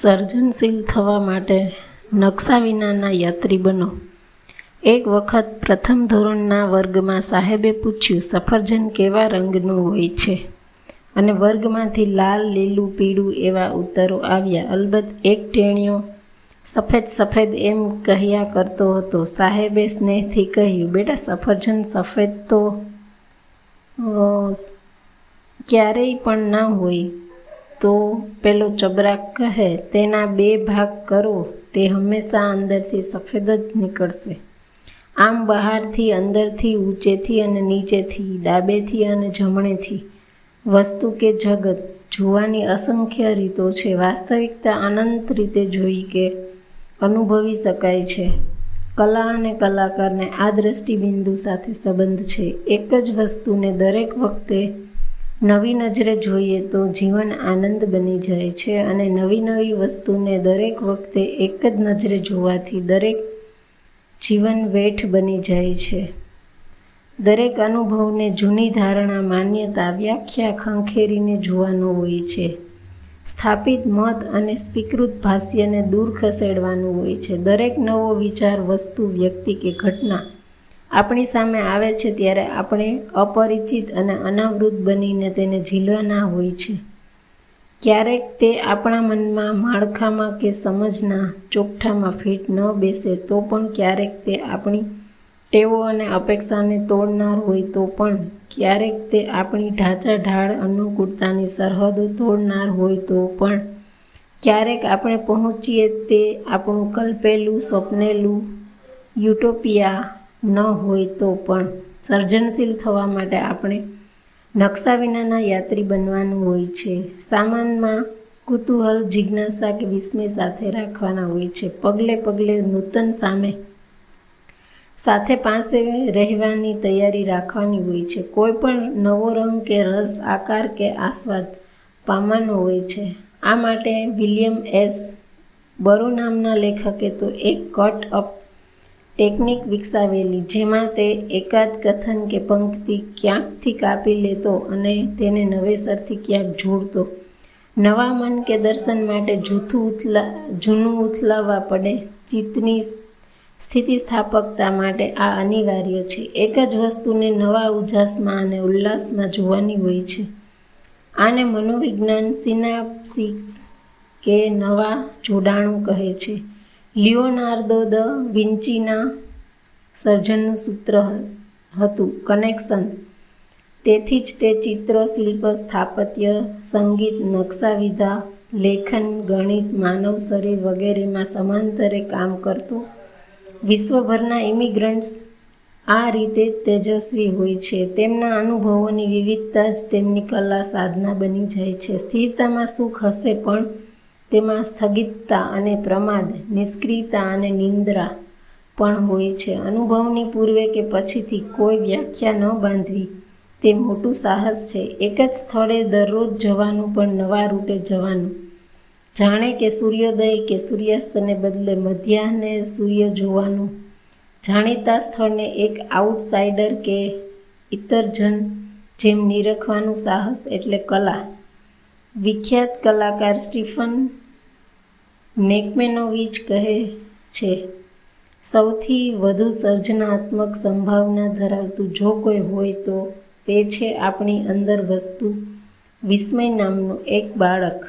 સર્જનશીલ થવા માટે નકશા વિનાના યાત્રી બનો. એક વખત પ્રથમ ધોરણના વર્ગમાં સાહેબે પૂછ્યું, સફરજન કેવા રંગનું હોય છે? અને વર્ગમાંથી લાલ, લીલું, પીળું એવા ઉત્તરો આવ્યા. અલબત્ત એક ટેણીઓ સફેદ સફેદ એમ કહ્યા કરતો હતો. સાહેબે સ્નેહથી કહ્યું, બેટા, સફરજન સફેદ તો ક્યારેય પણ ના હોય. તો પેલો ચબરાક કહે, તેના બે ભાગ કરો, તે હંમેશા અંદરથી સફેદ જ નીકળશે. આમ બહારથી, અંદરથી, ઊંચેથી અને નીચેથી, ડાબેથી અને જમણેથી. વસ્તુ કે જગત જોવાની અસંખ્ય રીતો છે. વાસ્તવિકતા અનંત રીતે જોઈ કે અનુભવી શકાય છે. કલા અને કલાકારને આ દ્રષ્ટિબિંદુ સાથે સંબંધ છે. એક જ વસ્તુને દરેક વખતે નવી નજરે જોઈએ તો જીવન આનંદ બની જાય છે અને નવી નવી વસ્તુને દરેક વખતે એક જ નજરે જોવાથી દરેક જીવન વેઠ બની જાય છે. દરેક અનુભવને જૂની ધારણા, માન્યતા, વ્યાખ્યા ખંખેરીને જોવાનું હોય છે. સ્થાપિત મત અને સ્વીકૃત ભાષ્યને દૂર ખસેડવાનું હોય છે. દરેક નવો વિચાર, વસ્તુ, વ્યક્તિ કે ઘટના આપણી સામે આવે છે ત્યારે આપણે અપરિચિત અને અનાવૃત બનીને તેને ઝીલવાના હોય છે. ક્યારેક તે આપણા મનમાં માળખામાં કે સમજના ચોકઠામાં ફિટ ન બેસે તો પણ ક્યારેક તે આપણી ટેવો અને અપેક્ષાને તોડનાર હોય તો પણ ક્યારેક તે આપણી ઢાંચા ઢાળ અનુકૂળતાની સરહદો તોડનાર હોય તો પણ ક્યારેક આપણે પહોંચીએ તે આપણું કલ્પેલું, સ્વપ્નેલું યુટોપિયા ન હોય તો પણ સર્જનશીલ થવા માટે આપણે નકશા વિનાના યાત્રી બનવાનું હોય છે. સામાનમાં કુતૂહલ, જિજ્ઞાસા કે વિસ્મય સાથે રાખવાના હોય છે. પગલે પગલે નૂતન સામે સાથે પાસે રહેવાની તૈયારી રાખવાની હોય છે. કોઈ પણ નવો રંગ કે રસ, આકાર કે આસ્વાદ પામવાનો હોય છે. આ માટે વિલિયમ એસ બરો નામના લેખકે તો એક કટ અપ ટેકનિક વિકસાવેલી જેમાં તે એકાદ કથન કે પંક્તિ ક્યાંકથી કાપી લેતો અને તેને નવેસરથી ક્યાંક જોડતો. નવા મન કે દર્શન માટે જૂથું ઉથલા, જૂનું ઉથલાવવા પડે ચિત્તની સ્થિતિસ્થાપકતા માટે આ અનિવાર્ય છે. એક જ વસ્તુને નવા ઉજાસમાં અને ઉલ્લાસમાં જોવાની હોય છે. આને મનોવિજ્ઞાન સિનાપ્સિક્સ કે નવા જોડાણો કહે છે. લિયોનાર્દો દ વિન્ચીના સર્જનનું સૂત્ર હતું, કનેક્શન. તેથી જ તે ચિત્ર શિલ્પ સ્થાપત્ય, સંગીત, નકશાવિધા, લેખન, ગણિત, માનવ શરીર વગેરેમાં સમાંતરે કામ કરતું. વિશ્વભરના ઇમિગ્રન્ટ્સ આ રીતે તેજસ્વી હોય છે. તેમના અનુભવોની વિવિધતા જ તેમની કલા સાધના બની જાય છે. સ્થિરતામાં સુખ હશે પણ તેમાં સ્થગિતતા અને પ્રમાદ, નિષ્ક્રિયતા અને નિંદ્રા પણ હોય છે. અનુભવની પૂર્વે કે પછીથી કોઈ વ્યાખ્યા ન બાંધવી, તે મોટું સાહસ છે. એક જ સ્થળે દરરોજ જવાનું પણ નવા રૂટે જવાનું. જાણે કે સૂર્યોદય કે સૂર્યાસ્તને બદલે મધ્યાહને સૂર્ય જોવાનું. જાણીતા સ્થળને એક આઉટસાઇડર કે ઇતરજન જેમ નિરખવાનું સાહસ એટલે કલા. વિખ્યાત કલાકાર સ્ટીફન નેકમેનોવિચ કહે છે, સૌથી વધુ સર્જનાત્મક સંભાવના ધરાવતું જો કોઈ હોય તો તે છે આપણી અંદર વસ્તુ. વિસ્મય નામનું એક બાળક